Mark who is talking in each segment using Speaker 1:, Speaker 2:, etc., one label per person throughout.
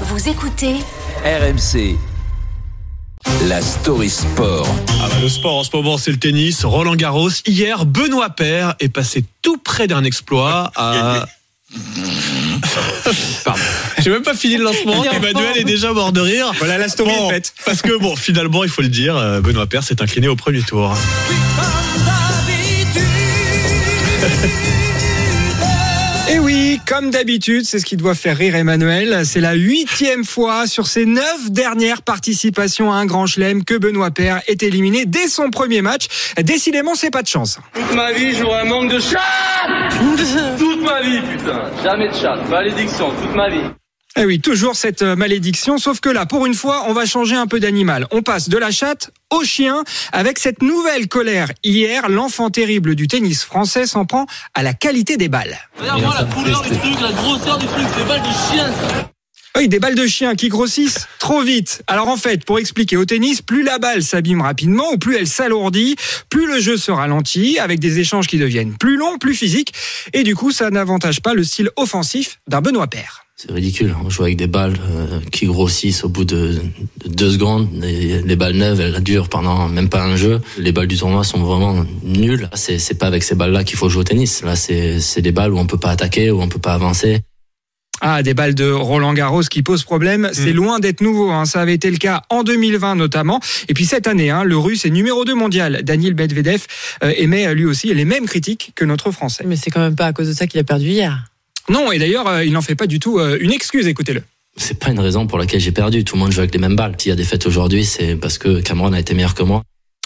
Speaker 1: Vous écoutez
Speaker 2: RMC. La story sport.
Speaker 3: Ah bah, le sport en ce moment, c'est le tennis. Roland Garros. Hier, Benoît Paire est passé tout près d'un exploit à. Pardon. J'ai même pas fini le lancement. Emmanuel est déjà mort de rire.
Speaker 4: Voilà la story
Speaker 3: Bon,
Speaker 4: est faite.
Speaker 3: Parce que bon, finalement, il faut le dire, euh, Benoît Paire s'est incliné au premier tour.
Speaker 4: Comme d'habitude, c'est ce qui doit faire rire Emmanuel. C'est la huitième fois sur ses neuf dernières participations à un grand chelem que Benoît Paire est éliminé dès son premier match. Décidément, c'est pas de chance.
Speaker 5: Toute ma vie, j'aurai un manque de chat Toute ma vie, putain Jamais de chat. Malédiction, toute ma vie.
Speaker 4: Eh oui, toujours cette euh, malédiction, sauf que là, pour une fois, on va changer un peu d'animal. On passe de la chatte au chien avec cette nouvelle colère. Hier, l'enfant terrible du tennis français s'en prend à la qualité des balles.
Speaker 5: Regarde-moi la couleur du truc, la grosseur du truc, c'est balles de chien, ça
Speaker 4: Oui, des balles de chien qui grossissent trop vite. Alors en fait, pour expliquer au tennis, plus la balle s'abîme rapidement ou plus elle s'alourdit, plus le jeu se ralentit avec des échanges qui deviennent plus longs, plus physiques et du coup, ça n'avantage pas le style offensif d'un Benoît Paire.
Speaker 6: C'est ridicule. On joue avec des balles euh, qui grossissent au bout de, de deux secondes. Les, les balles neuves, elles durent pendant même pas un jeu. Les balles du tournoi sont vraiment nulles. C'est, c'est pas avec ces balles-là qu'il faut jouer au tennis. Là, c'est, c'est des balles où on peut pas attaquer, où on peut pas avancer.
Speaker 4: Ah, des balles de Roland Garros qui posent problème, c'est loin d'être nouveau. hein. Ça avait été le cas en 2020 notamment. Et puis cette année, hein, le Russe est numéro 2 mondial. Daniel Medvedev euh, émet lui aussi les mêmes critiques que notre Français.
Speaker 7: Mais c'est quand même pas à cause de ça qu'il a perdu hier.
Speaker 4: Non, et d'ailleurs, euh, il n'en fait pas du tout euh, une excuse. Écoutez-le.
Speaker 6: C'est pas une raison pour laquelle j'ai perdu. Tout le monde joue avec les mêmes balles. S'il y a des fêtes aujourd'hui, c'est parce que Cameron a été meilleur que moi.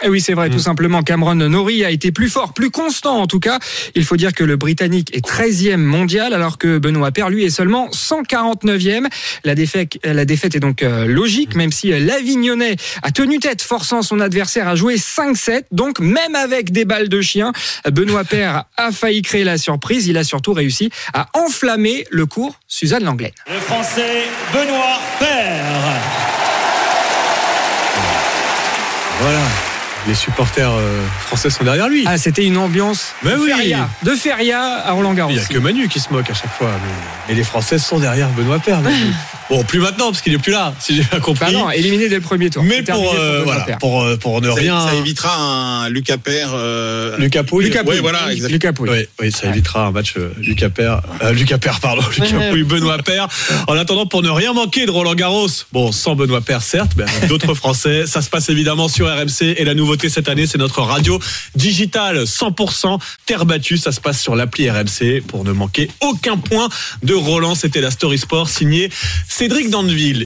Speaker 4: Eh oui, c'est vrai, tout simplement. Cameron Norrie a été plus fort, plus constant en tout cas. Il faut dire que le Britannique est 13e mondial, alors que Benoît Paire, lui, est seulement 149e. La défaite, la défaite est donc euh, logique, même si euh, l'Avignonnais a tenu tête, forçant son adversaire à jouer 5-7. Donc, même avec des balles de chien, Benoît Paire a failli créer la surprise. Il a surtout réussi à enflammer le cours Suzanne Langlaine.
Speaker 8: Le français Benoît Paire.
Speaker 3: Voilà. Les supporters euh, français sont derrière lui.
Speaker 4: Ah, c'était une ambiance
Speaker 3: Mais
Speaker 4: de
Speaker 3: oui.
Speaker 4: feria, de feria à Roland Garros.
Speaker 3: Il n'y a que Manu qui se moque à chaque fois. Mais, mais les Français sont derrière Benoît Paire. mais- bon, plus maintenant, parce qu'il n'est plus là, si j'ai bien compris.
Speaker 4: Bah non, éliminé dès le premier tour.
Speaker 3: mais pour, euh,
Speaker 4: Benoît
Speaker 3: voilà, pour, euh, pour ne
Speaker 9: Ça,
Speaker 3: rien.
Speaker 9: ça évitera un Lucas Père. Euh,
Speaker 3: Lucas Pouille.
Speaker 4: Lucas
Speaker 9: Ouais,
Speaker 4: Pouille.
Speaker 9: voilà, exactement.
Speaker 4: Lucas Pouille.
Speaker 3: Oui, oui, ça évitera un match euh, Lucas Père, euh, Lucas Père, pardon, Lucas Pouille, Benoît Père. En attendant, pour ne rien manquer de Roland Garros, bon, sans Benoît Père, certes, mais d'autres Français, ça se passe évidemment sur RMC. Et la cette année, c'est notre radio digitale 100% terre battue. Ça se passe sur l'appli RMC pour ne manquer aucun point de Roland. C'était la Story Sport signée Cédric Dandeville.